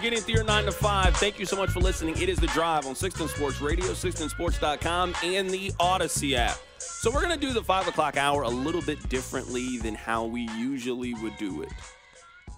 Getting through your 9 to 5. Thank you so much for listening. It is The Drive on 610 Sports Radio, 610sports.com, and the Audacy app. So we're going to do the 5 o'clock hour a little bit differently than how we usually would do it.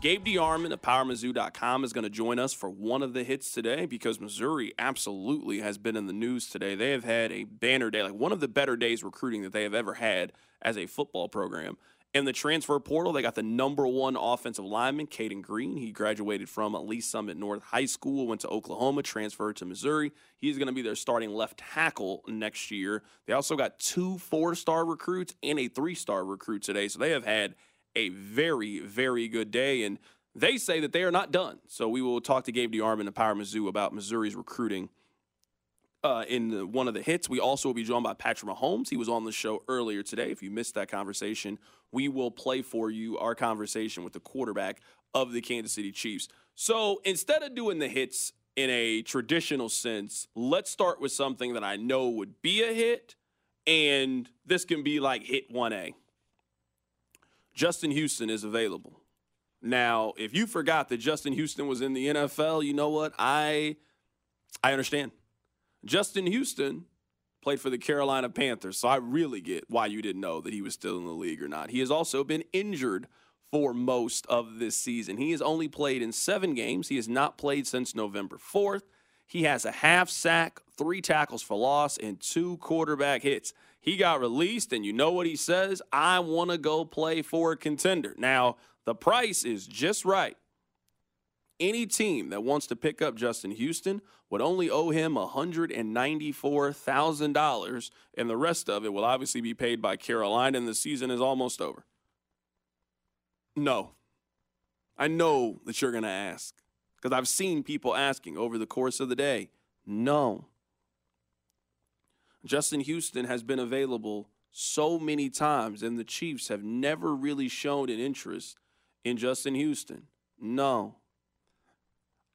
Gabe DeArmond of PowerMizzou.com is going to join us for one of the hits today because Missouri absolutely has been in the news today. They have had a banner day, like one of the better days recruiting that they have ever had as a football program. In the transfer portal, they got the number one offensive lineman, Cayden Green. He graduated from Lee's Summit North High School, went to Oklahoma, transferred to Missouri. He's going to be their starting left tackle next year. They also got two four star recruits and a three star recruit today. So they have had a very, very good day. And they say that they are not done. So we will talk to Gabe DeArmond and Power Mizzou about Missouri's recruiting uh, in one of the hits. We also will be joined by Patrick Mahomes. He was on the show earlier today. If you missed that conversation, we will play for you our conversation with the quarterback of the Kansas City Chiefs. So instead of doing the hits in a traditional sense, let's start with something that I know would be a hit, and this can be like hit 1A. Justin Houston is available. Now, if you forgot that Justin Houston was in the NFL, you know what? I I understand. Justin Houston played for the Carolina Panthers, so I really get why you didn't know that he was still in the league or not. He has also been injured for most of this season. He has only played in seven games. He has not played since November 4th. He has a half sack, three tackles for loss, and two quarterback hits. He got released, and you know what he says? I want to go play for a contender. Now, the price is just right. Any team that wants to pick up Justin Houston would only owe him $194,000, and the rest of it will obviously be paid by Carolina, and the season is almost over. No. I know that you're going to ask because I've seen people asking over the course of the day. No. Justin Houston has been available so many times, and the Chiefs have never really shown an interest in Justin Houston. No.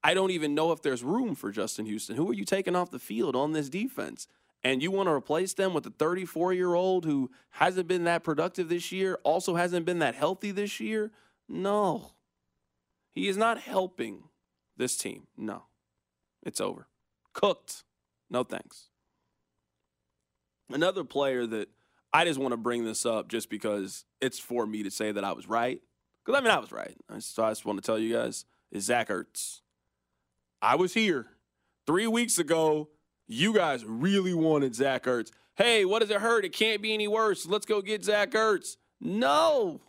I don't even know if there's room for Justin Houston. Who are you taking off the field on this defense? And you want to replace them with a 34 year old who hasn't been that productive this year, also hasn't been that healthy this year? No. He is not helping this team. No. It's over. Cooked. No thanks. Another player that I just want to bring this up just because it's for me to say that I was right. Because I mean, I was right. So I just want to tell you guys is Zach Ertz. I was here three weeks ago. You guys really wanted Zach Ertz. Hey, what does it hurt? It can't be any worse. Let's go get Zach Ertz. No.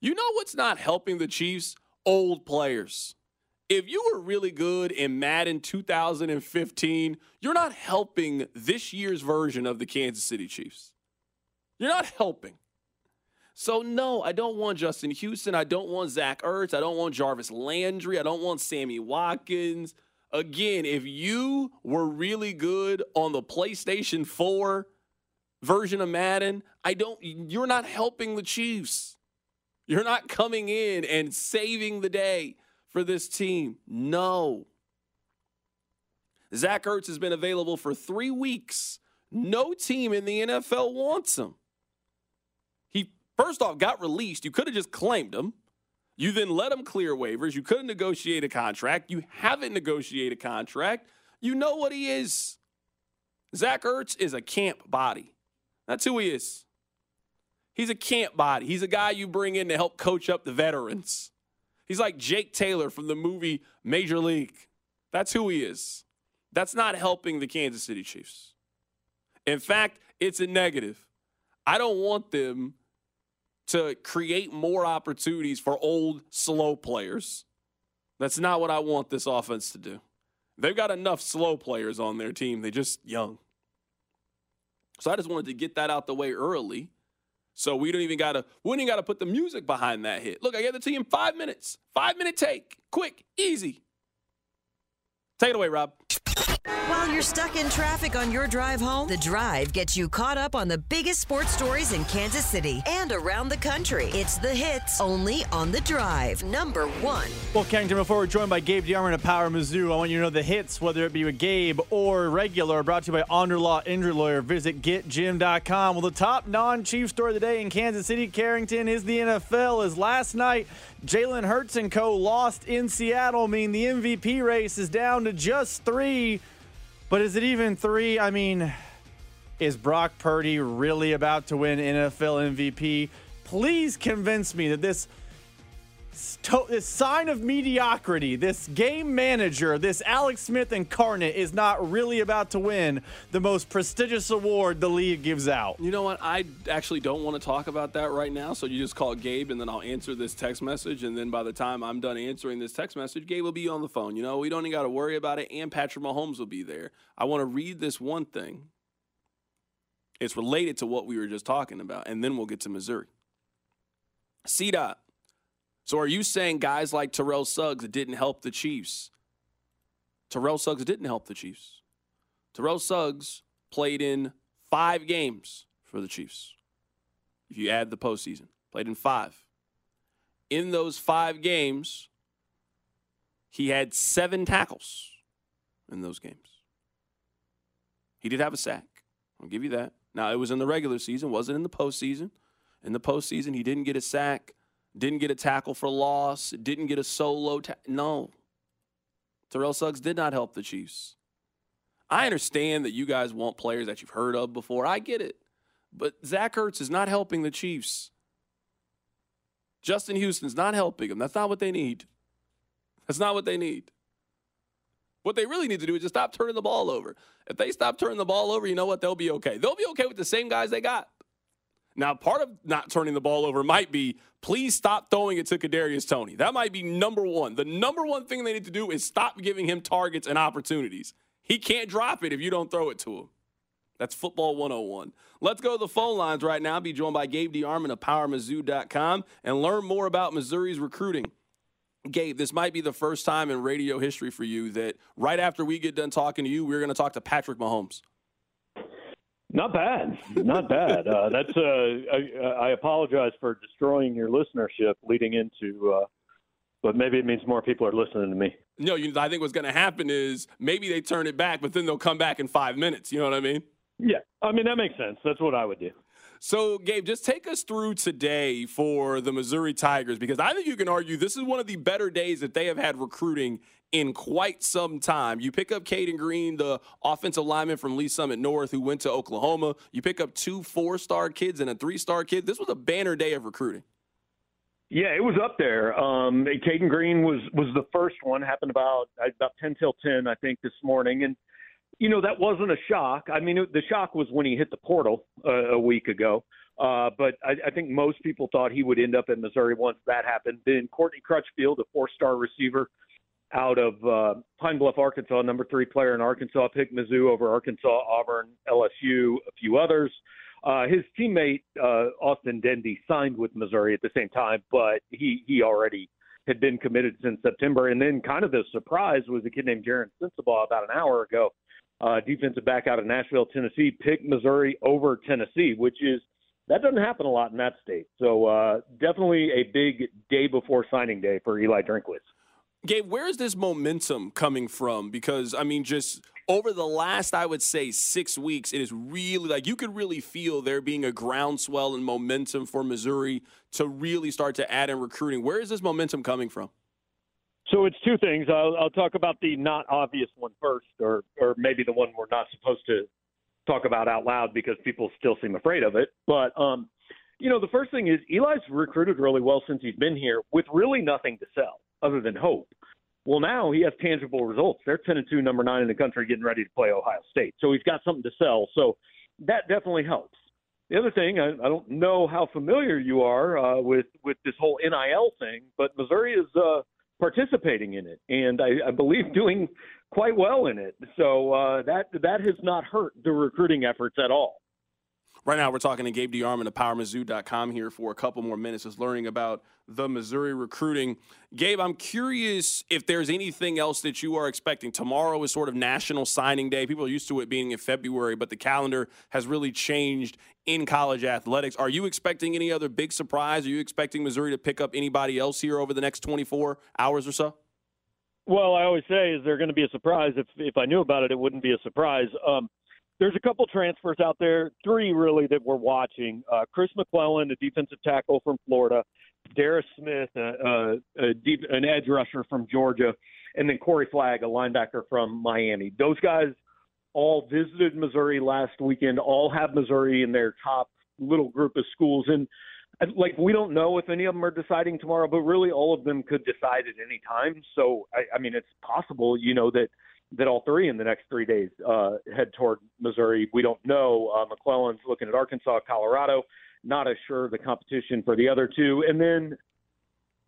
You know what's not helping the Chiefs? Old players. If you were really good in Madden 2015, you're not helping this year's version of the Kansas City Chiefs. You're not helping. So, no, I don't want Justin Houston. I don't want Zach Ertz. I don't want Jarvis Landry. I don't want Sammy Watkins again, if you were really good on the PlayStation 4 version of Madden, I don't you're not helping the Chiefs. You're not coming in and saving the day for this team. No. Zach Ertz has been available for three weeks. No team in the NFL wants him. He, first off, got released. You could have just claimed him. You then let them clear waivers. You couldn't negotiate a contract. You haven't negotiated a contract. You know what he is. Zach Ertz is a camp body. That's who he is. He's a camp body. He's a guy you bring in to help coach up the veterans. He's like Jake Taylor from the movie Major League. That's who he is. That's not helping the Kansas City Chiefs. In fact, it's a negative. I don't want them to create more opportunities for old, slow players. That's not what I want this offense to do. They've got enough slow players on their team. They're just young. So I just wanted to get that out the way early. So we don't even gotta we don't even gotta put the music behind that hit. Look, I gave it to you in five minutes. Five minute take. Quick, easy. Take it away, Rob. While you're stuck in traffic on your drive home, The Drive gets you caught up on the biggest sports stories in Kansas City and around the country. It's the hits only on The Drive. Number one. Well, Carrington, before we're joined by Gabe DeArmond of Power Mizzou, I want you to know the hits, whether it be with Gabe or regular, brought to you by Onder Law Injury Lawyer. Visit getjim.com. Well, the top non-chief story of the day in Kansas City, Carrington, is the NFL. As last night, Jalen Hurts and co. lost in Seattle, mean the MVP race is down to just three. But is it even three? I mean, is Brock Purdy really about to win NFL MVP? Please convince me that this this sign of mediocrity, this game manager, this Alex Smith incarnate is not really about to win the most prestigious award the league gives out. You know what? I actually don't want to talk about that right now. So you just call Gabe and then I'll answer this text message. And then by the time I'm done answering this text message, Gabe will be on the phone. You know, we don't even got to worry about it. And Patrick Mahomes will be there. I want to read this one thing. It's related to what we were just talking about. And then we'll get to Missouri. C. So are you saying guys like Terrell Suggs didn't help the Chiefs? Terrell Suggs didn't help the Chiefs. Terrell Suggs played in five games for the Chiefs. If you add the postseason, played in five. In those five games, he had seven tackles in those games. He did have a sack. I'll give you that. Now, it was in the regular season, wasn't in the postseason. In the postseason, he didn't get a sack. Didn't get a tackle for loss. Didn't get a solo. Ta- no. Terrell Suggs did not help the Chiefs. I understand that you guys want players that you've heard of before. I get it. But Zach Ertz is not helping the Chiefs. Justin Houston's not helping them. That's not what they need. That's not what they need. What they really need to do is just stop turning the ball over. If they stop turning the ball over, you know what? They'll be okay. They'll be okay with the same guys they got. Now, part of not turning the ball over might be please stop throwing it to Kadarius Toney. That might be number one. The number one thing they need to do is stop giving him targets and opportunities. He can't drop it if you don't throw it to him. That's football 101. Let's go to the phone lines right now. Be joined by Gabe DeArmond of PowerMizzou.com and learn more about Missouri's recruiting. Gabe, this might be the first time in radio history for you that right after we get done talking to you, we're going to talk to Patrick Mahomes. Not bad, not bad. Uh, that's. Uh, I, I, apologize for destroying your listenership leading into, uh, but maybe it means more people are listening to me. No, you, I think what's going to happen is maybe they turn it back, but then they'll come back in five minutes. You know what I mean? Yeah, I mean that makes sense. That's what I would do. So, Gabe, just take us through today for the Missouri Tigers because I think you can argue this is one of the better days that they have had recruiting in quite some time. You pick up Cayden Green, the offensive lineman from Lee Summit North who went to Oklahoma. You pick up two four star kids and a three star kid. This was a banner day of recruiting. Yeah, it was up there. Um, Cayden Green was was the first one. Happened about about ten till ten, I think, this morning, and you know that wasn't a shock. I mean, it, the shock was when he hit the portal uh, a week ago. Uh, but I, I think most people thought he would end up in Missouri once that happened. Then Courtney Crutchfield, a four-star receiver out of uh, Pine Bluff, Arkansas, number three player in Arkansas, picked Mizzou over Arkansas, Auburn, LSU, a few others. Uh, his teammate uh, Austin Dendy signed with Missouri at the same time, but he he already had been committed since September. And then kind of the surprise was a kid named Jaron Sensabaugh about an hour ago, uh, defensive back out of Nashville, Tennessee, picked Missouri over Tennessee, which is that doesn't happen a lot in that state. So uh, definitely a big day before signing day for Eli Drinkwitz. Gabe, where is this momentum coming from? Because I mean, just over the last, I would say, six weeks, it is really like you could really feel there being a groundswell and momentum for Missouri to really start to add in recruiting. Where is this momentum coming from? So it's two things. I'll, I'll talk about the not obvious one first, or or maybe the one we're not supposed to talk about out loud because people still seem afraid of it. But um, you know, the first thing is Eli's recruited really well since he's been here with really nothing to sell other than hope. Well, now he has tangible results. They're 10 and 2, number nine in the country, getting ready to play Ohio State. So he's got something to sell. So that definitely helps. The other thing, I, I don't know how familiar you are uh, with with this whole NIL thing, but Missouri is uh, participating in it, and I, I believe doing quite well in it. So uh, that that has not hurt the recruiting efforts at all. Right now, we're talking to Gabe DeArmond of PowerMizzou.com here for a couple more minutes, just learning about the Missouri recruiting. Gabe, I'm curious if there's anything else that you are expecting. Tomorrow is sort of National Signing Day. People are used to it being in February, but the calendar has really changed in college athletics. Are you expecting any other big surprise? Are you expecting Missouri to pick up anybody else here over the next 24 hours or so? Well, I always say, is there going to be a surprise? If if I knew about it, it wouldn't be a surprise. Um, there's a couple transfers out there, three really that we're watching. Uh, Chris McClellan, a defensive tackle from Florida, Darris Smith, a, a, a deep, an edge rusher from Georgia, and then Corey Flagg, a linebacker from Miami. Those guys all visited Missouri last weekend. All have Missouri in their top little group of schools, and like we don't know if any of them are deciding tomorrow, but really all of them could decide at any time. So I, I mean, it's possible, you know, that that all three in the next three days uh, head toward Missouri. We don't know. Uh, McClellan's looking at Arkansas, Colorado. Not as sure of the competition for the other two. And then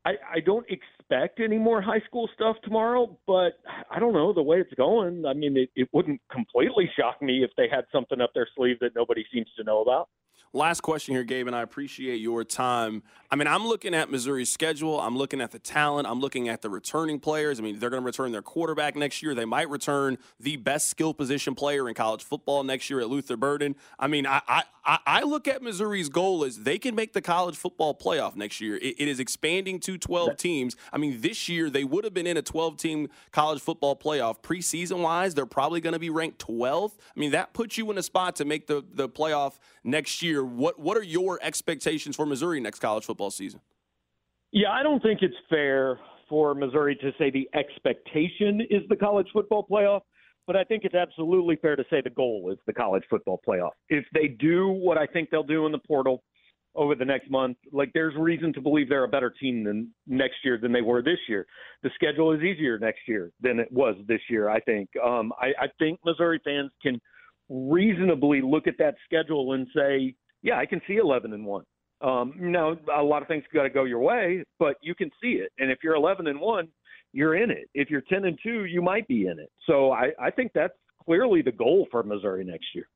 I, I don't expect any more high school stuff tomorrow, but I don't know the way it's going. I mean, it, it wouldn't completely shock me if they had something up their sleeve that nobody seems to know about. Last question here, Gabe, and I appreciate your time. I mean, I'm looking at Missouri's schedule. I'm looking at the talent. I'm looking at the returning players. I mean, they're going to return their quarterback next year. They might return the best skill position player in college football next year at Luther Burden. I mean, I I, I look at Missouri's goal as they can make the college football playoff next year. it, it is expanding to 12 teams. I mean, this year they would have been in a 12 team college football playoff. Preseason wise, they're probably going to be ranked 12th. I mean, that puts you in a spot to make the, the playoff next year. What what are your expectations for Missouri next college football season? Yeah, I don't think it's fair for Missouri to say the expectation is the college football playoff, but I think it's absolutely fair to say the goal is the college football playoff. If they do what I think they'll do in the portal over the next month, like there's reason to believe they're a better team than next year than they were this year. The schedule is easier next year than it was this year. I think. Um, I, I think Missouri fans can reasonably look at that schedule and say, yeah, I can see 11 and one. Um, now, a lot of things got to go your way, but you can see it. And if you're 11 and one, you're in it. If you're 10 and two, you might be in it. So I, I think that's clearly the goal for Missouri next year.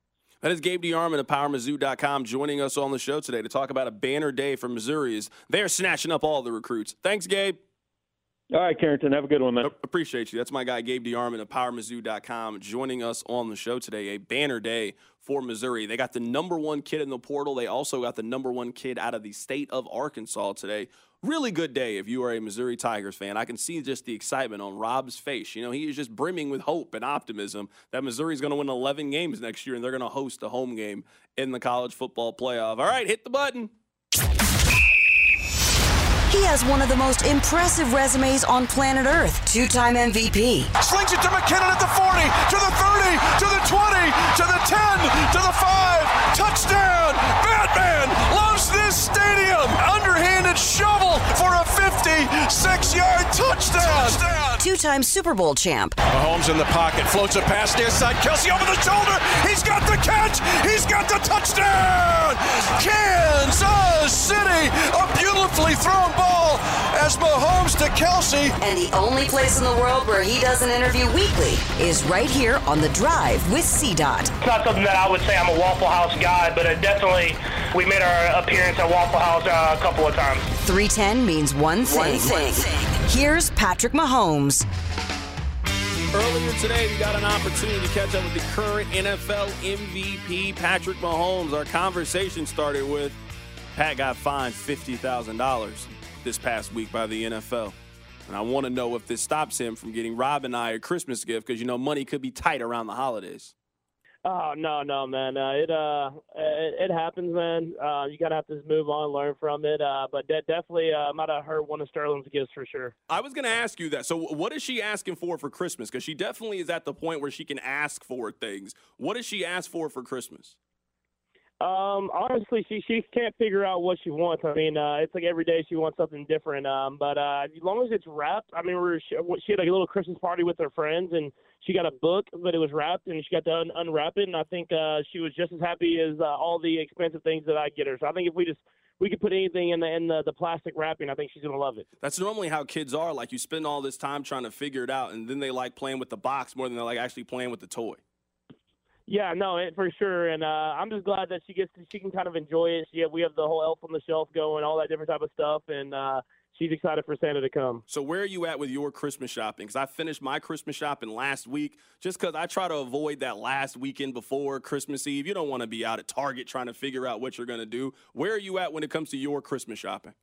That is Gabe DeArmond of PowerMizzou.com joining us on the show today to talk about a banner day for Missouri as they're snatching up all the recruits. Thanks, Gabe. All right, Carrington. Have a good one, man. Appreciate you. That's my guy, Gabe DeArmond of PowerMizzou.com, joining us on the show today. A banner day for Missouri. They got the number one kid in the portal. They also got the number one kid out of the state of Arkansas today. Really good day if you are a Missouri Tigers fan. I can see just the excitement on Rob's face. You know, he is just brimming with hope and optimism that Missouri is going to win 11 games next year and they're going to host a home game in the college football playoff. All right, hit the button. He has one of the most impressive resumes on planet Earth. Two time MVP. Slings it to McKinnon at the 40, to the 30, to the 20, to the 10, to the 5. Touchdown! Batman loves this stadium. Underhanded shovel for a 56 yard touchdown. touchdown. Two time Super Bowl champ. Mahomes in the pocket, floats a pass near side. Kelce over the shoulder. He's got the catch. He's got the touchdown. Kansas City, a beautifully thrown ball as Mahomes to Kelce. And the only place in the world where he does an interview weekly is right here on The Drive with CDOT. It's not something that I would say I'm a Waffle House guy, but it definitely, we made our appearance at Waffle House uh, a couple of times. 310 means one thing. One thing. Here's Patrick Mahomes. Earlier today, we got an opportunity to catch up with the current NFL MVP, Patrick Mahomes. Our conversation started with Pat got fined $50,000 this past week by the NFL. And I want to know if this stops him from getting Rob and I a Christmas gift because, you know, money could be tight around the holidays. Oh no, no, man. Uh, it uh, it, it happens, man. Uh, you gotta have to move on, learn from it. Uh, but de- definitely uh, might have hurt one of Sterling's gifts for sure. I was gonna ask you that. So, what is she asking for for Christmas? Because she definitely is at the point where she can ask for things. What does she ask for for Christmas? Um, honestly, she she can't figure out what she wants. I mean, uh, it's like every day she wants something different. Um, but uh, as long as it's wrapped, I mean, we're, she, she had like a little Christmas party with her friends, and she got a book, but it was wrapped, and she got to un- unwrap it. And I think uh, she was just as happy as uh, all the expensive things that I get her. So I think if we just we could put anything in the in the, the plastic wrapping, I think she's gonna love it. That's normally how kids are. Like you spend all this time trying to figure it out, and then they like playing with the box more than they like actually playing with the toy. Yeah, no, it, for sure, and uh, I'm just glad that she gets to, she can kind of enjoy it. She we have the whole Elf on the Shelf going, all that different type of stuff, and uh, she's excited for Santa to come. So where are you at with your Christmas shopping? Because I finished my Christmas shopping last week, just because I try to avoid that last weekend before Christmas Eve. You don't want to be out at Target trying to figure out what you're going to do. Where are you at when it comes to your Christmas shopping?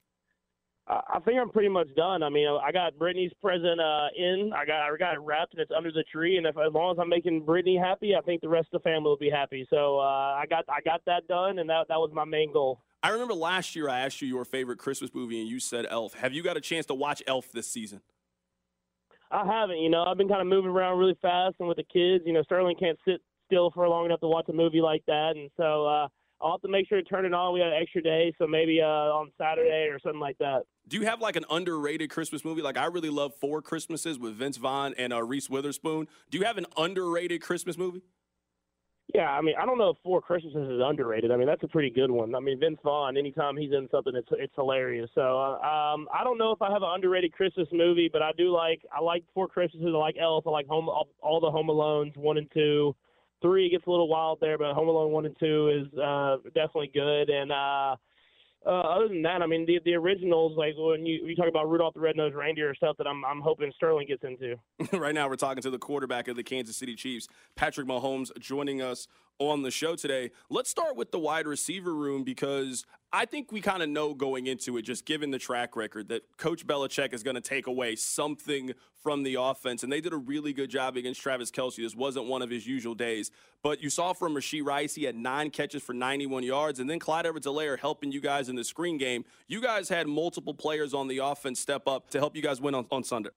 I think I'm pretty much done. I mean, I got Brittany's present uh, in. I got I got it wrapped and it's under the tree. And if as long as I'm making Brittany happy, I think the rest of the family will be happy. So uh, I got I got that done, and that that was my main goal. I remember last year I asked you your favorite Christmas movie, and you said Elf. Have you got a chance to watch Elf this season? I haven't. You know, I've been kind of moving around really fast, and with the kids, you know, Sterling can't sit still for long enough to watch a movie like that, and so uh, I'll have to make sure to turn it on. We have an extra day, so maybe uh, on Saturday or something like that. Do you have like an underrated Christmas movie? Like I really love Four Christmases with Vince Vaughn and uh, Reese Witherspoon. Do you have an underrated Christmas movie? Yeah, I mean, I don't know if Four Christmases is underrated. I mean, that's a pretty good one. I mean, Vince Vaughn, anytime he's in something, it's it's hilarious. So, uh, um, I don't know if I have an underrated Christmas movie, but I do like I like Four Christmases. I like Elf. I like Home all, all the Home Alones one and two. Three gets a little wild there, but Home Alone one and two is uh, definitely good. And uh, uh, other than that, I mean, the the originals, like when you, you talk about Rudolph the Red-Nosed Reindeer, stuff that I'm I'm hoping Sterling gets into. right now, we're talking to the quarterback of the Kansas City Chiefs, Patrick Mahomes, joining us on the show today. Let's start with the wide receiver room because I think we kind of know going into it, just given the track record, that Coach Belichick is going to take away something from the offense. And they did a really good job against Travis Kelce. This wasn't one of his usual days. But you saw from Rashee Rice, he had nine catches for 91 yards. And then Clyde Edwards Helaire helping you guys in the screen game. You guys had multiple players on the offense step up to help you guys win on, on Sunday.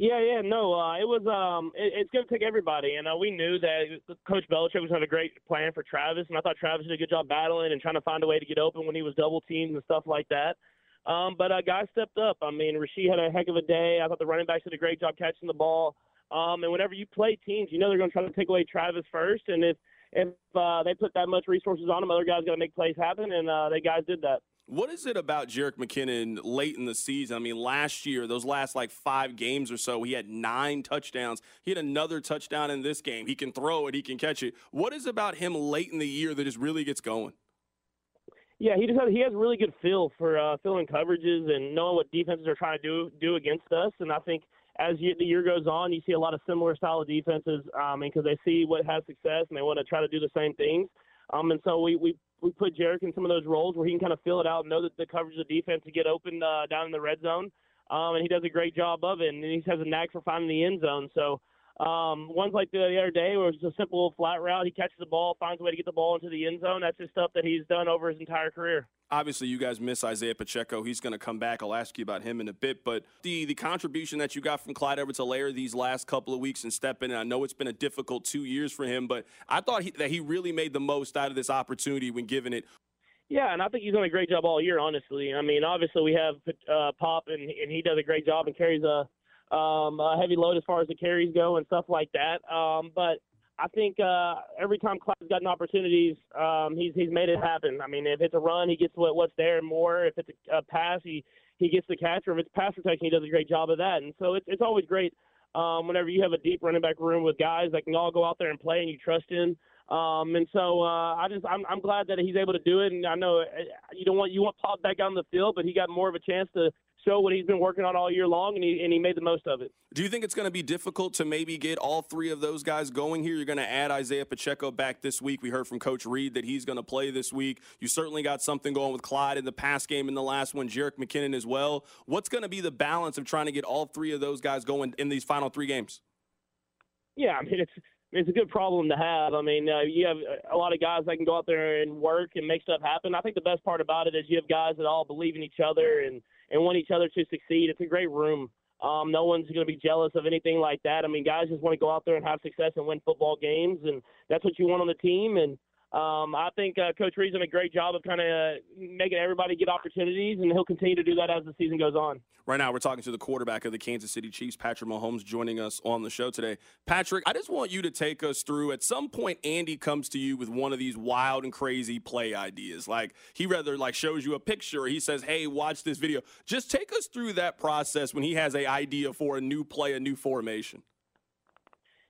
Yeah, yeah, no, uh, it was. Um, it, it's going to take everybody, and uh, we knew that Coach Belichick was having a great plan for Travis, and I thought Travis did a good job battling and trying to find a way to get open when he was double teamed and stuff like that. Um, but uh, guys stepped up. I mean, Rashee had a heck of a day. I thought the running backs did a great job catching the ball. Um, and whenever you play teams, you know they're going to try to take away Travis first, and if if uh, they put that much resources on him, other guys got to make plays happen, and uh, they guys did that. What is it about Jerick McKinnon late in the season? I mean, last year, those last like five games or so, he had nine touchdowns. He had another touchdown in this game. He can throw it, he can catch it. What is about him late in the year that just really gets going? Yeah, he just has, he has really good feel for uh, filling coverages and knowing what defenses are trying to do do against us. And I think as you, the year goes on, you see a lot of similar style of defenses, um, because they see what has success and they want to try to do the same things. Um, and so we, we we put Jerick in some of those roles where he can kind of fill it out and know that the coverage of the defense to get open uh, down in the red zone. Um, and he does a great job of it, and he has a knack for finding the end zone. So um, ones like the, the other day where it's a simple flat route, he catches the ball, finds a way to get the ball into the end zone. That's just stuff that he's done over his entire career obviously you guys miss Isaiah Pacheco. He's going to come back. I'll ask you about him in a bit. But the the contribution that you got from Clyde Edwards-Helaire these last couple of weeks and stepping, I know it's been a difficult two years for him, but I thought he, that he really made the most out of this opportunity when given it. Yeah, and I think he's done a great job all year. Honestly, I mean, obviously we have uh, Pop, and and he does a great job and carries a, um, a heavy load as far as the carries go and stuff like that. Um, but I think uh, every time Clyde's gotten opportunities, um, he's he's made it happen. I mean, if it's a run, he gets what, what's there and more. If it's a, a pass, he he gets the catch. Or if it's pass protection, he does a great job of that. And so it's it's always great um, whenever you have a deep running back room with guys that can all go out there and play and you trust in. Um, and so uh, I just I'm I'm glad that he's able to do it. And I know uh, you don't want you want Pop back on the field, but he got more of a chance to show what he's been working on all year long, and he and he made the most of it. Do you think it's going to be difficult to maybe get all three of those guys going here? You're going to add Isaiah Pacheco back this week. We heard from Coach Reid that he's going to play this week. You certainly got something going with Clyde in the pass game in the last one, Jerick McKinnon as well. What's going to be the balance of trying to get all three of those guys going in these final three games? Yeah, I mean it's it's a good problem to have. I mean, uh, you have a lot of guys that can go out there and work and make stuff happen. I think the best part about it is you have guys that all believe in each other and and want each other to succeed. It's a great room. Um, no one's going to be jealous of anything like that. I mean, guys just want to go out there and have success and win football games, and that's what you want on the team. And um, I think uh, Coach Reid's done a great job of kind of uh, making everybody get opportunities, and he'll continue to do that as the season goes on. Right now, we're talking to the quarterback of the Kansas City Chiefs, Patrick Mahomes, joining us on the show today. Patrick, I just want you to take us through. At some point, Andy comes to you with one of these wild and crazy play ideas. Like he rather like shows you a picture, or he says, "Hey, watch this video." Just take us through that process when he has a idea for a new play, a new formation.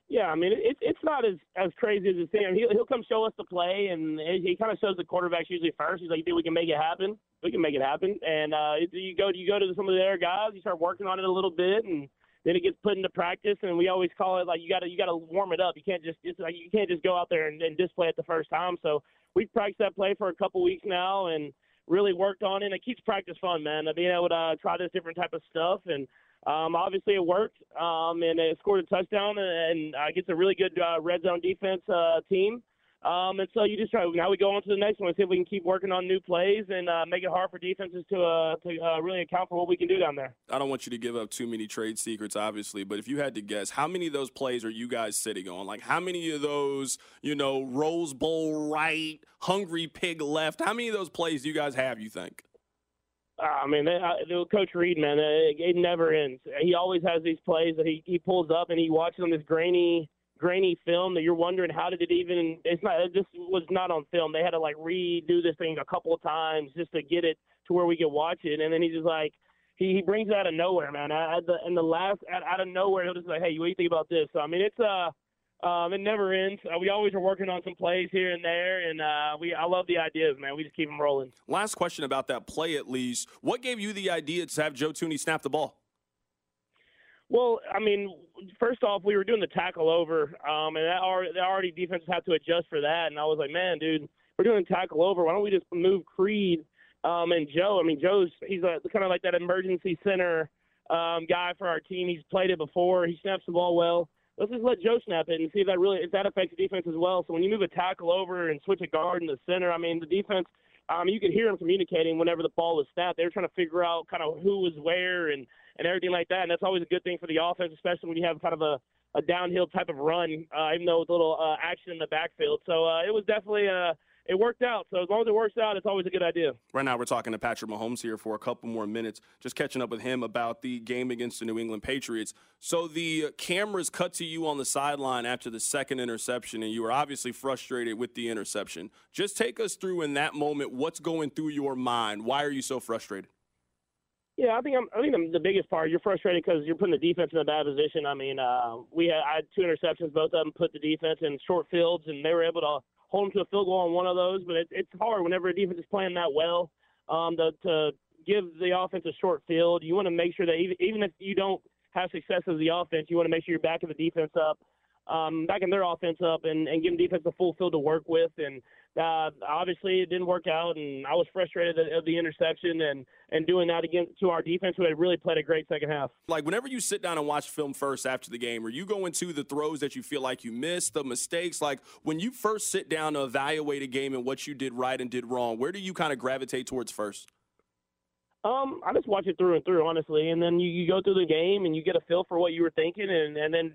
Yeah, I mean it, it's not as as crazy as it seems. He'll he'll come show us the play, and he kind of shows the quarterbacks usually first. He's like, "Dude, we can make it happen. We can make it happen." And uh, you go you go to some of the other guys, you start working on it a little bit, and then it gets put into practice. And we always call it like you got to you got to warm it up. You can't just it's like you can't just go out there and, and display it the first time. So we've practiced that play for a couple weeks now, and really worked on it. And it keeps practice fun, man. Being able to uh, try this different type of stuff and um, obviously, it worked, um, and it scored a touchdown and uh, gets a really good uh, red zone defense uh, team. Um, and so you just try. Now we go on to the next one and see if we can keep working on new plays and uh, make it hard for defenses to uh, to uh, really account for what we can do down there. I don't want you to give up too many trade secrets, obviously, but if you had to guess, how many of those plays are you guys sitting on? Like how many of those, you know, Rose Bowl right, hungry pig left? How many of those plays do you guys have? You think? I mean, uh, Coach Reid, man, it, it never ends. He always has these plays that he, he pulls up and he watches on this grainy grainy film that you're wondering how did it even it's not this was not on film. They had to like redo this thing a couple of times just to get it to where we could watch it. And then he's just like he, he brings it out of nowhere man. At the in the last out, out of nowhere he'll just like hey what do you think about this? So i mean it's uh um, it never ends. Uh, we always are working on some plays here and there, and uh, we I love the ideas, man. We just keep them rolling. Last question about that play, at least. What gave you the idea to have Joe Thuney snap the ball? Well, I mean, first off, we were doing the tackle over, um, and that already, that already defenses have to adjust for that. And I was like, man, dude, we're doing tackle over. Why don't we just move Creed um, and Joe? I mean, Joe's he's a, kind of like that emergency center um, guy for our team. He's played it before. He snaps the ball well let's just let Joe snap it and see if that really if that affects the defense as well. So when you move a tackle over and switch a guard in the center, I mean the defense. Um, you could hear them communicating whenever the ball was snapped. They were trying to figure out kind of who was where and and everything like that. And that's always a good thing for the offense, especially when you have kind of a a downhill type of run, uh, even though with a little uh, action in the backfield. So uh, it was definitely a it worked out. So as long as it works out, it's always a good idea. Right now, we're talking to Patrick Mahomes here for a couple more minutes, just catching up with him about the game against the New England Patriots. So the cameras cut to you on the sideline after the second interception, and you were obviously frustrated with the interception. Just take us through in that moment what's going through your mind. Why are you so frustrated? Yeah, I think I'm, I think I'm the biggest part. You're frustrated because you're putting the defense in a bad position. I mean, uh, we had I had two interceptions, both of them put the defense in short fields, and they were able to hold them to a field goal on one of those. But it, it's hard whenever a defense is playing that well um, to, to give the offense a short field. You want to make sure that even, even if you don't have success as the offense, you want to make sure you're backing the defense up, um, backing their offense up, and, and giving defense a full field to work with. And uh, obviously, it didn't work out, and I was frustrated of the interception and and doing that again to our defense, who had really played a great second half. Like whenever you sit down and watch film first after the game, are you going to the throws that you feel like you missed, the mistakes? Like when you first sit down to evaluate a game and what you did right and did wrong, where do you kind of gravitate towards first? Um, I just watch it through and through, honestly, and then you, you go through the game and you get a feel for what you were thinking, and and then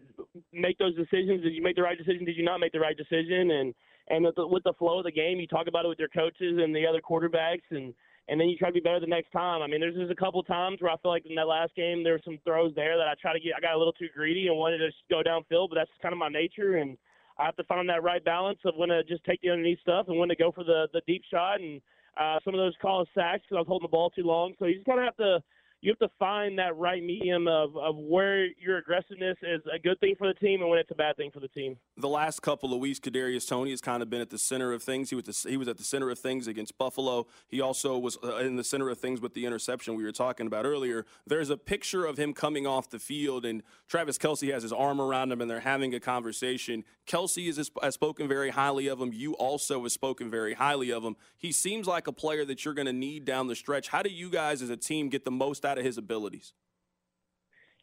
make those decisions. Did you make the right decision? Did you not make the right decision? And and with the, with the flow of the game, you talk about it with your coaches and the other quarterbacks, and and then you try to be better the next time. I mean, there's just a couple times where I feel like in that last game there were some throws there that I try to get. I got a little too greedy and wanted to go downfield, but that's kind of my nature, and I have to find that right balance of when to just take the underneath stuff and when to go for the the deep shot. And uh, some of those calls sacks because I was holding the ball too long. So you just kind of have to you have to find that right medium of, of where your aggressiveness is a good thing for the team and when it's a bad thing for the team. The last couple of weeks, Kadarius Toney has kind of been at the center of things. He was the, he was at the center of things against Buffalo. He also was uh, in the center of things with the interception we were talking about earlier. There's a picture of him coming off the field, and Travis Kelce has his arm around him, and they're having a conversation. Kelce is, has spoken very highly of him. You also have spoken very highly of him. He seems like a player that you're going to need down the stretch. How do you guys as a team get the most out out of his abilities?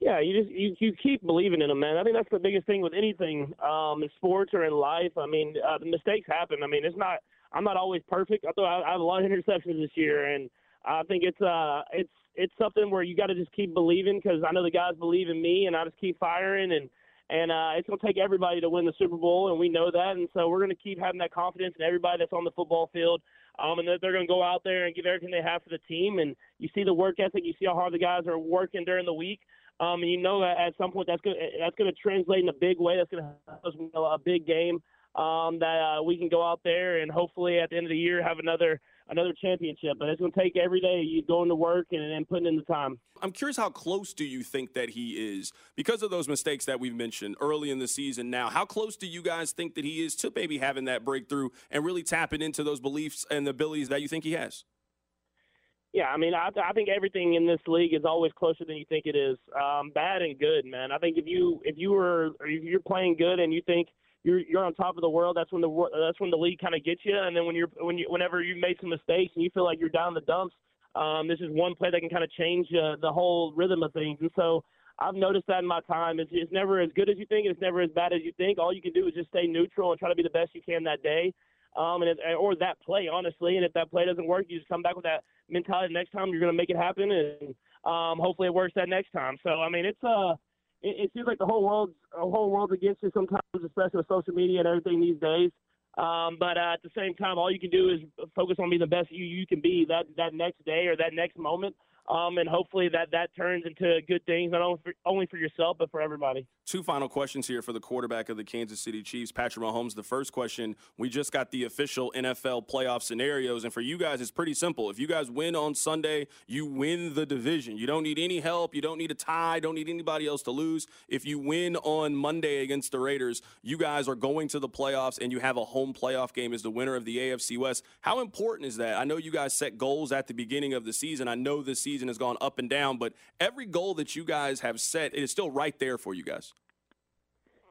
Yeah, you just you, you keep believing in him, man. I think that's the biggest thing with anything um, in sports or in life. I mean, uh, mistakes happen. I mean, it's not. I'm not always perfect. I thought I have a lot of interceptions this year, and I think it's uh it's it's something where you got to just keep believing because I know the guys believe in me, and I just keep firing, and and uh, it's to take everybody to win the Super Bowl, and we know that, and so we're to keep having that confidence in everybody that's on the football field um, and they're going to go out there and give everything they have for the team. And you see the work ethic, you see how hard the guys are working during the week. Um, and you know that at some point that's going that's going to translate in a big way. That's going to help us win a big game. um, that uh, we can go out there and hopefully at the end of the year have another another championship. But it's going to take every day you going to work and, then putting in the time. I'm curious, how close do you think that he is because of those mistakes that we've mentioned early in the season? Now, how close do you guys think that he is to maybe having that breakthrough and really tapping into those beliefs and the abilities that you think he has? Yeah, I mean, I, I think everything in this league is always closer than you think it is. Um, bad and good, man. I think if you if you were if you're playing good and you think you're you're on top of the world, that's when the that's when the league kind of gets you. And then when you're when you whenever you made some mistakes and you feel like you're down the dumps, um, this is one play that can kind of change uh, the whole rhythm of things. And so I've noticed that in my time. It's, it's never as good as you think. It's never as bad as you think. All you can do is just stay neutral and try to be the best you can that day um, and it, or that play, honestly. And if that play doesn't work, you just come back with that mentality. Next time, you're going to make it happen, and um, hopefully, it works that next time. So, I mean, it's uh, it, it seems like the whole world's the whole world's against you sometimes, especially with social media and everything these days. Um, but uh, at the same time, all you can do is focus on being the best you you can be that that next day or that next moment um, and hopefully that that turns into good things not only for, only for yourself but for everybody. Two final questions here for the quarterback of the Kansas City Chiefs, Patrick Mahomes. The first question: We just got the official NFL playoff scenarios, and for you guys, it's pretty simple. If you guys win on Sunday, you win the division. You don't need any help. You don't need a tie. Don't need anybody else to lose. If you win on Monday against the Raiders, you guys are going to the playoffs, and you have a home playoff game as the winner of the AFC West. How important is that? I know you guys set goals at the beginning of the season. I know this season has gone up and down, but every goal that you guys have set, it is still right there for you guys.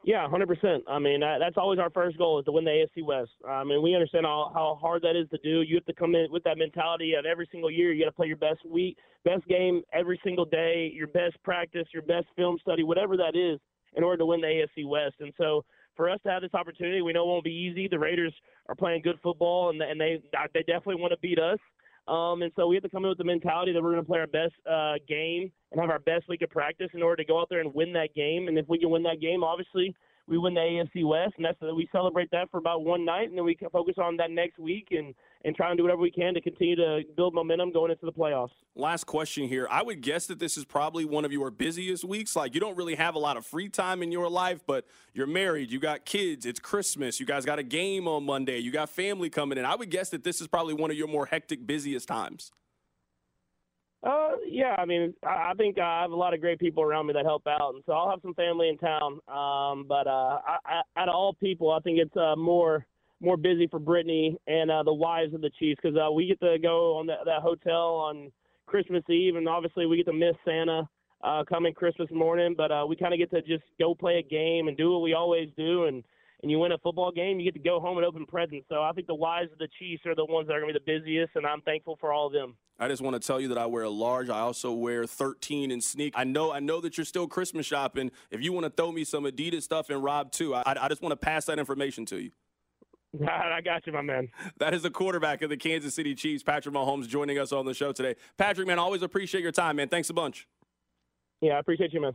Yeah, 100%. I mean, that's always our first goal is to win the AFC West. Uh, I mean, we understand how, how hard that is to do. You have to come in with that mentality of every single year. You got to play your best week, best game every single day, your best practice, your best film study, whatever that is, in order to win the AFC West. And so for us to have this opportunity, we know it won't be easy. The Raiders are playing good football, and, and they they definitely want to beat us. Um, and so we have to come in with the mentality that we're going to play our best uh, game and have our best week of practice in order to go out there and win that game. And if we can win that game, obviously we win the AFC West, and that's we celebrate that for about one night, and then we focus on that next week and and try and do whatever we can to continue to build momentum going into the playoffs. Last question here. I would guess that this is probably one of your busiest weeks. Like you don't really have a lot of free time in your life, but you're married, you got kids, it's Christmas, you guys got a game on Monday, you got family coming in. I would guess that this is probably one of your more hectic, busiest times. Uh, yeah, I mean, I, think I have a lot of great people around me that help out, and so I'll have some family in town. Um, but uh, I, I, out of all people, I think it's uh, more more busy for Brittany and uh, the wives of the Chiefs because uh, we get to go on that, that hotel on Christmas Eve, and obviously we get to miss Santa uh, coming Christmas morning. But uh, we kind of get to just go play a game and do what we always do, and and you win a football game, you get to go home and open presents. So I think the wives of the Chiefs are the ones that are going to be the busiest, and I'm thankful for all of them. I just want to tell you that I wear a large. I also wear 13 in sneak. I know, I know that you're still Christmas shopping. If you want to throw me some Adidas stuff and Rob too, I, I just want to pass that information to you. I got you, my man. That is the quarterback of the Kansas City Chiefs, Patrick Mahomes, joining us on the show today. Patrick, man, always appreciate your time, man. Thanks a bunch. Yeah, I appreciate you, man.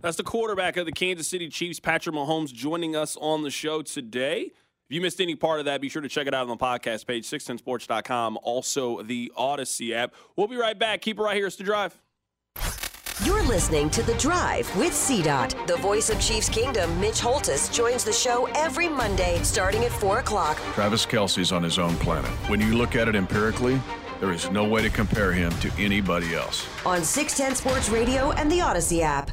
That's the quarterback of the Kansas City Chiefs, Patrick Mahomes, joining us on the show today. If you missed any part of that, be sure to check it out on the podcast page, 610sports.com, also the Audacy app. We'll be right back. Keep it right here. It's The Drive. You're listening to The Drive with CDOT. The voice of Chiefs Kingdom, Mitch Holthus, joins the show every Monday starting at 4 o'clock. Travis Kelce's on his own planet. When you look at it empirically, there is no way to compare him to anybody else. On 610 Sports Radio and the Audacy app.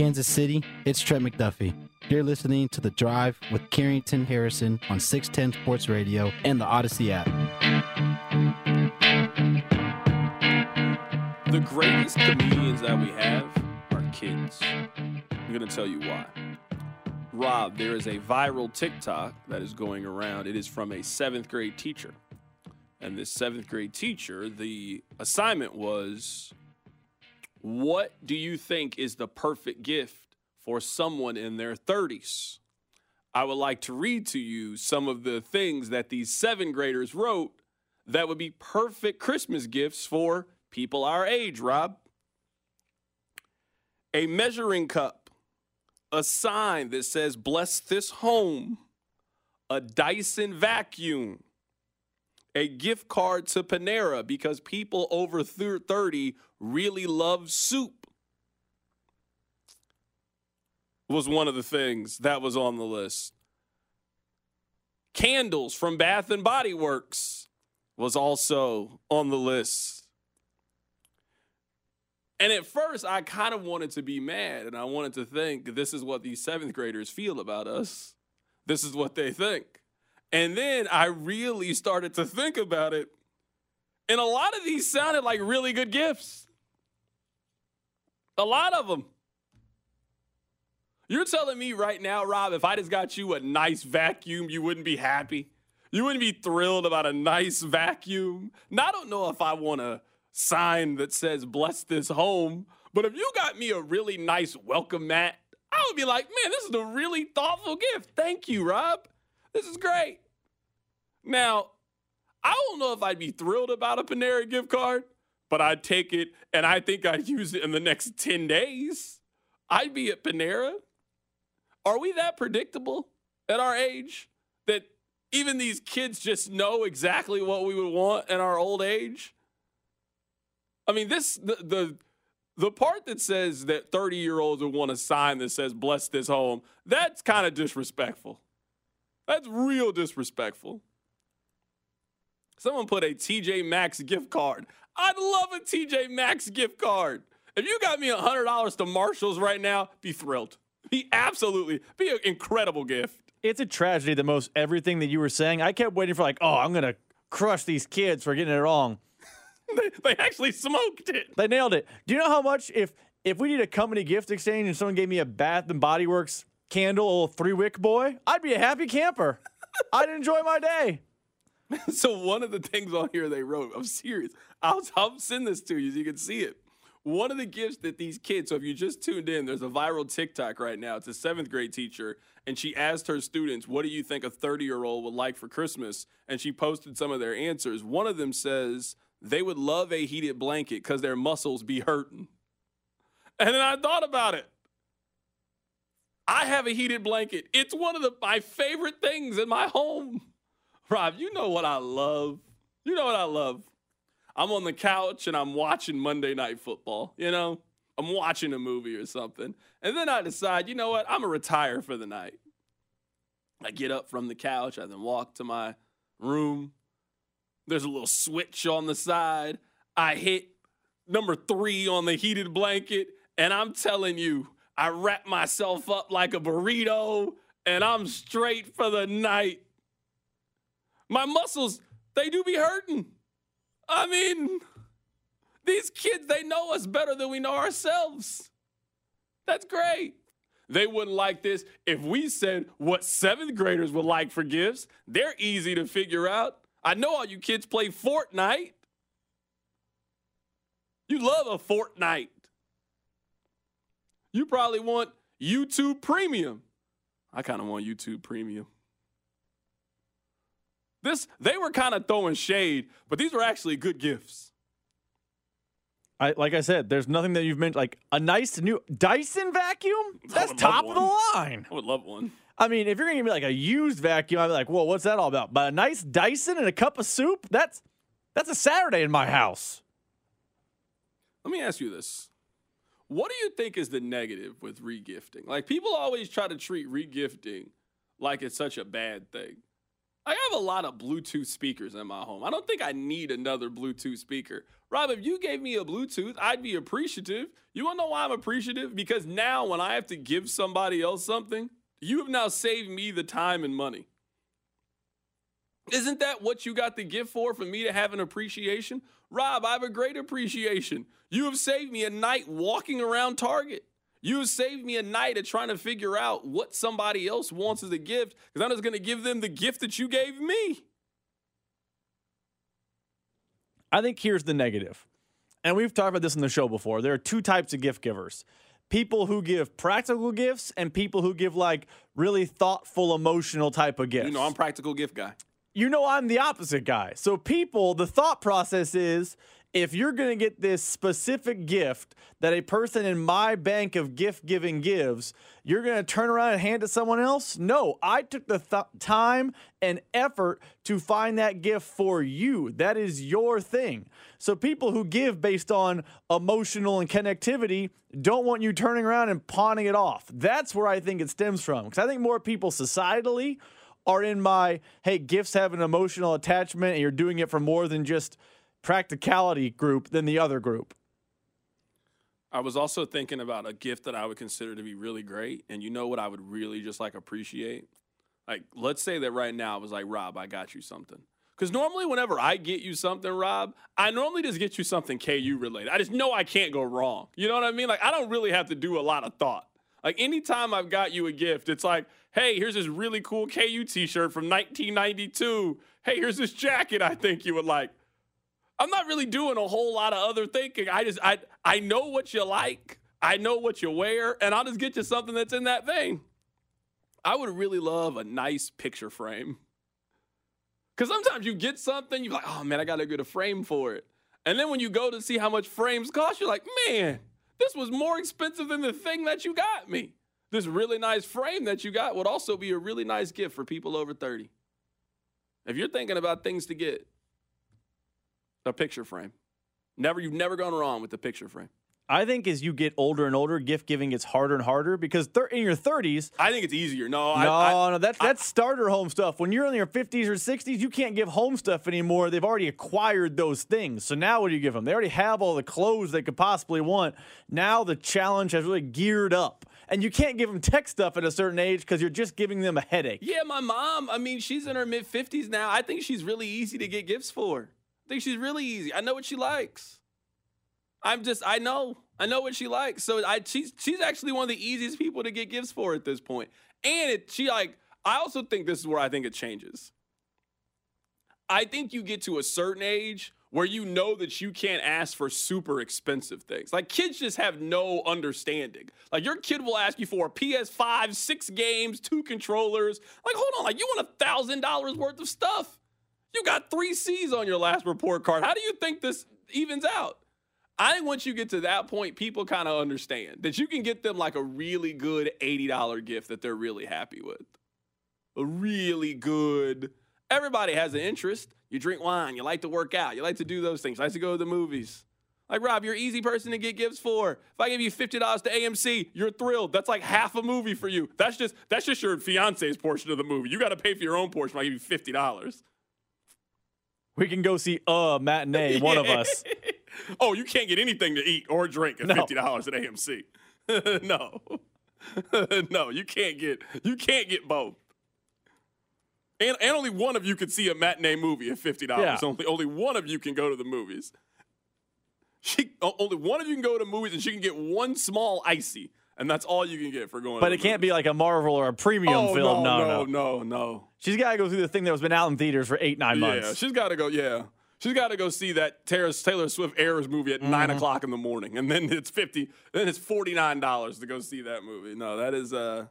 Kansas City, it's Trent McDuffie. You're listening to The Drive with Carrington Harrison on 610 Sports Radio and the Audacy app. The greatest comedians that we have are kids. I'm going to tell you why. Rob, there is a viral TikTok that is going around. It is from a seventh grade teacher. And this seventh grade teacher, the assignment was what do you think is the perfect gift for someone in their 30s. I would like to read to you some of the things that these seven graders wrote that would be perfect Christmas gifts for people our age, Rob. A measuring cup, a sign that says, Bless this home, a Dyson vacuum, a gift card to Panera because people over 30 really love soup. Was one of the things that was on the list. Candles from Bath and Body Works was also on the list. And at first, I kind of wanted to be mad and I wanted to think this is what these seventh graders feel about us. This is what they think. And then I really started to think about it. And a lot of these sounded like really good gifts. A lot of them. You're telling me right now, Rob, if I just got you a nice vacuum, you wouldn't be happy? You wouldn't be thrilled about a nice vacuum? Now, I don't know if I want a sign that says, bless this home, but if you got me a really nice welcome mat, I would be like, man, this is a really thoughtful gift. Thank you, Rob. This is great. Now, I don't know if I'd be thrilled about a Panera gift card, but I'd take it and I think I'd use it in the next 10 days. I'd be at Panera. Are we that predictable at our age that even these kids just know exactly what we would want in our old age? I mean, this the the the part that says that 30 year olds would want a sign that says bless this home, that's kind of disrespectful. That's real disrespectful. Someone put a TJ Maxx gift card. I'd love a TJ Maxx gift card. If you got me $100 to Marshalls right now, be thrilled. Be absolutely, be an incredible gift. It's a tragedy that most everything that you were saying, I kept waiting for like, oh, I'm gonna crush these kids for getting it wrong. they, they actually smoked it. They nailed it. Do you know how much if if we need a company gift exchange and someone gave me a Bath and Body Works candle, three wick boy, I'd be a happy camper. I'd enjoy my day. so one of the things on here they wrote, I'm serious. I'll, I'll send this to you so you can see it. One of the gifts that these kids, so if you just tuned in, there's a viral TikTok right now. It's a seventh grade teacher, and she asked her students, What do you think a 30 year old would like for Christmas? And she posted some of their answers. One of them says, They would love a heated blanket because their muscles be hurting. And then I thought about it. I have a heated blanket. It's one of the, my favorite things in my home. Rob, you know what I love. You know what I love. I'm on the couch and I'm watching Monday Night Football. You know, I'm watching a movie or something. And then I decide, you know what? I'm going to retire for the night. I get up from the couch. I then walk to my room. There's a little switch on the side. I hit number three on the heated blanket. And I'm telling you, I wrap myself up like a burrito and I'm straight for the night. My muscles, they do be hurting. I mean, these kids, they know us better than we know ourselves. That's great. They wouldn't like this if we said what seventh graders would like for gifts. They're easy to figure out. I know all you kids play Fortnite. You love a Fortnite. You probably want YouTube Premium. I kind of want YouTube Premium. This they were kind of throwing shade, but these were actually good gifts. I, like I said, there's nothing that you've mentioned like a nice new Dyson vacuum. That's top of the line. I would love one. I mean, if you're gonna give me like a used vacuum, I'd be like, "Whoa, what's that all about?" But a nice Dyson and a cup of soup, that's that's a Saturday in my house. Let me ask you this. What do you think is the negative with regifting? Like people always try to treat regifting like it's such a bad thing. I have a lot of Bluetooth speakers in my home. I don't think I need another Bluetooth speaker. Rob, if you gave me a Bluetooth, I'd be appreciative. You wanna know why I'm appreciative? Because now when I have to give somebody else something, you have now saved me the time and money. Isn't that what you got the gift for, for me to have an appreciation? Rob, I have a great appreciation. You have saved me a night walking around Target. You have saved me a night of trying to figure out what somebody else wants as a gift because I'm just going to give them the gift that you gave me. I think here's the negative. And we've talked about this in the show before. There are two types of gift givers people who give practical gifts and people who give like really thoughtful, emotional type of gifts. You know, I'm practical gift guy. You know I'm the opposite guy. So people, the thought process is if you're going to get this specific gift that a person in my bank of gift giving gives, you're going to turn around and hand it to someone else? No, I took the th- time and effort to find that gift for you. That is your thing. So people who give based on emotional and connectivity don't want you turning around and pawning it off. That's where I think it stems from. Because I think more people societally are in my hey, gifts have an emotional attachment and you're doing it for more than just practicality group than the other group. I was also thinking about a gift that I would consider to be really great. And you know what I would really just like appreciate? Like, let's say that right now I was like, Rob, I got you something. Because normally, whenever I get you something, Rob, I normally just get you something KU related. I just know I can't go wrong. You know what I mean? Like, I don't really have to do a lot of thought. Like, anytime I've got you a gift, it's like, hey, here's this really cool KU t shirt from 1992. Hey, here's this jacket I think you would like. I'm not really doing a whole lot of other thinking. I just I I know what you like. I know what you wear, and I'll just get you something that's in that vein. I would really love a nice picture frame. Cause sometimes you get something, you're like, oh man, I gotta get a frame for it. And then when you go to see how much frames cost, you're like, man, this was more expensive than the thing that you got me. This really nice frame that you got would also be a really nice gift for people over 30. If you're thinking about things to get, a picture frame. Never, you've never gone wrong with the picture frame. I think as you get older and older, gift giving gets harder and harder because thir- in your 30s, I think it's easier. No, no, I, I, no, that's that's starter home stuff. When you're in your 50s or 60s, you can't give home stuff anymore. They've already acquired those things. So now what do you give them? They already have all the clothes they could possibly want. Now the challenge has really geared up. And you can't give them tech stuff at a certain age because you're just giving them a headache. Yeah, my mom, I mean, she's in her mid 50s now. I think she's really easy to get gifts for. I think she's really easy. I know what she likes. I'm just, I know, I know what she likes. So I, she's, she's actually one of the easiest people to get gifts for at this point. And it, she like, I also think this is where I think it changes. I think you get to a certain age where you know that you can't ask for super expensive things. Like kids just have no understanding. Like your kid will ask you for a PS5, six games, two controllers. Like, hold on, like you want a thousand dollars worth of stuff. You got three C's on your last report card. How do you think this evens out? I think once you get to that point, people kind of understand that you can get them like a really good $80 gift that they're really happy with. A really good. Everybody has an interest. You drink wine, you like to work out, you like to do those things, you like to go to the movies. Like Rob, you're an easy person to get gifts for. If I give you fifty dollars to AMC, you're thrilled. That's like half a movie for you. That's just that's just your fiance's portion of the movie. You got to pay for your own portion. If I give you fifty dollars. We can go see a matinee, one of us. oh, you can't get anything to eat or drink at No. fifty dollars at AMC. no, no, you can't get you can't get both. And, and only one of you could see a matinee movie at fifty dollars. Yeah. Only only one of you can go to the movies. She only one of you can go to movies, and she can get one small icy, and that's all you can get for going. But it the can't be like a Marvel or a premium oh, film. No, No, no, no. no, no. She's got to go through the thing that was been out in theaters for eight, nine months. Yeah, she's got to go. Yeah, she's got to go see that Taylor, Taylor Swift Eras movie at Mm-hmm. nine o'clock in the morning, and then it's fifty. Then it's forty nine dollars to go see that movie. No, that is uh,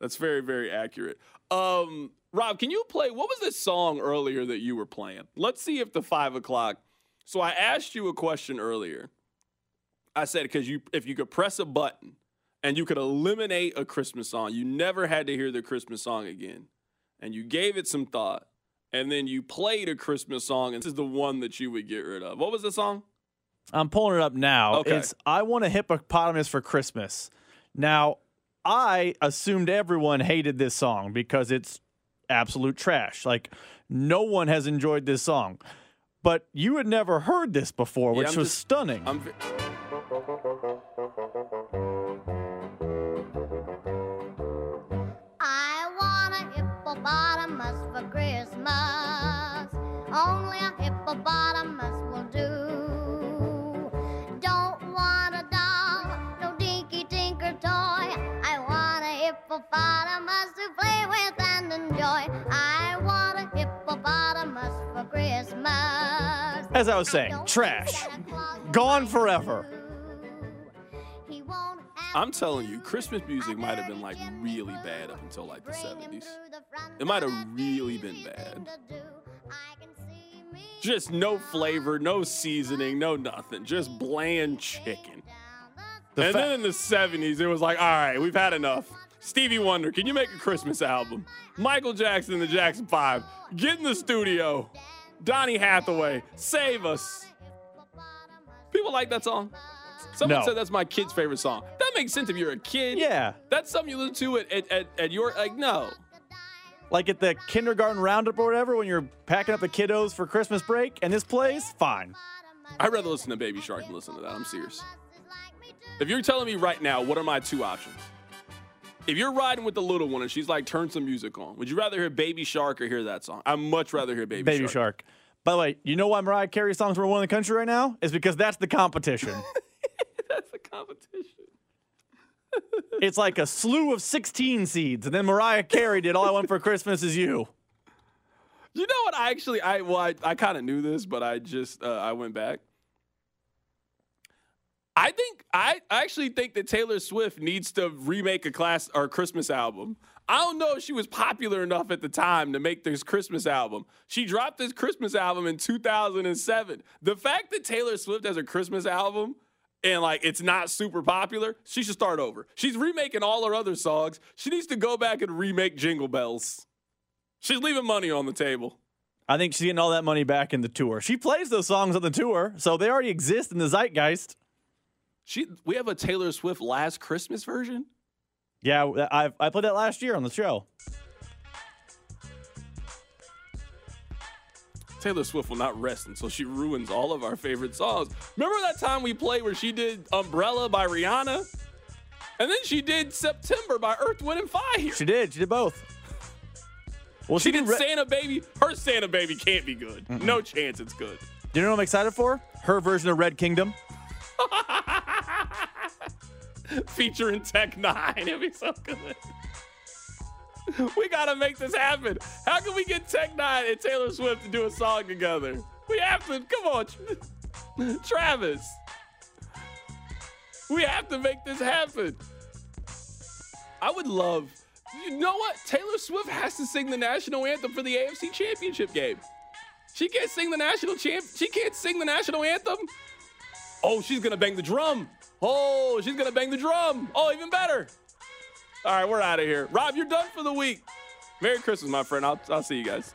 that's very very accurate. Um, Rob, can you play? What was this song earlier that you were playing? Let's see if the five o'clock. So I asked you a question earlier. I said because you if you could press a button and you could eliminate a Christmas song, you never had to hear the Christmas song again. And you gave it some thought, and then you played a Christmas song, and this is the one that you would get rid of. What was the song? I'm pulling it up now. Okay. It's I want a hippopotamus for Christmas. Now, I assumed everyone hated this song because it's absolute trash. Like no one has enjoyed this song. But you had never heard this before, which I'm was just- stunning. I'm. Christmas. Only a hippopotamus will do. Don't want a doll, no dinky tinker toy. I want a hippopotamus to play with and enjoy. I want a hippopotamus for Christmas. As I was saying, Don't trash. think Santa Claus will Gone forever. I'm telling you, Christmas music might have been like really bad up until like the 70s. It might have really been bad. Just no flavor, no seasoning, no nothing. Just bland chicken. The and fa- then in the 70s, it was like, all right, we've had enough. Stevie Wonder, can you make a Christmas album? Michael Jackson and the Jackson 5, get in the studio. Donny Hathaway, save us. People like that song. Someone No. said that's my kid's favorite song. That makes sense if you're a kid. Yeah. That's something you listen to at, at, at, at your, like, no. Like at the kindergarten roundup or whatever, when you're packing up the kiddos for Christmas break, and this plays, fine. I'd rather listen to Baby Shark than listen to that. I'm serious. If you're telling me right now, what are my two options? If you're riding with the little one and she's like, turn some music on, would you rather hear Baby Shark or hear that song? I'd much rather hear Baby, Shark. Baby Shark. By the way, you know why Mariah Carey songs were one in the country right now? Is because that's the competition. Competition. it's like a slew of 16 seeds, and then Mariah Carey did All I Want for Christmas Is You. You know what? I actually, I well, I, I kind of knew this, but I just, uh, I went back. I think I actually think that Taylor Swift needs to remake a class or Christmas album. I don't know if she was popular enough at the time to make this Christmas album. She dropped this Christmas album in 2007. The fact that Taylor Swift has a Christmas album and like it's not super popular, she should start over. She's remaking all her other songs. She needs to go back and remake Jingle Bells. She's leaving money on the table. I think she's getting all that money back in the tour. She plays those songs on the tour, so they already exist in the zeitgeist. She we have a Taylor Swift Last Christmas version. Yeah, I I played that last year on the show. Taylor Swift will not rest until she ruins all of our favorite songs. Remember that time we played where she did Umbrella by Rihanna? And then she did September by Earth, Wind, and Fire. She did. She did both. Well, She did Re- Santa Baby. Her Santa Baby can't be good. No chance it's good. Do you know what I'm excited for? Her version of Red Kingdom. Featuring Tech N9ne. It'd be so good. We gotta make this happen. How can we get Tech N9ne and Taylor Swift to do a song together? We have to. Come on, Travis. We have to make this happen. I would love. You know what? Taylor Swift has to sing the national anthem for the AFC Championship game. She can't sing the national champ. She can't sing the national anthem. Oh, she's gonna bang the drum. Oh, she's gonna bang the drum. Oh, even better. All right, we're out of here. Rob, you're done for the week. Merry Christmas, my friend. I'll, I'll see you guys.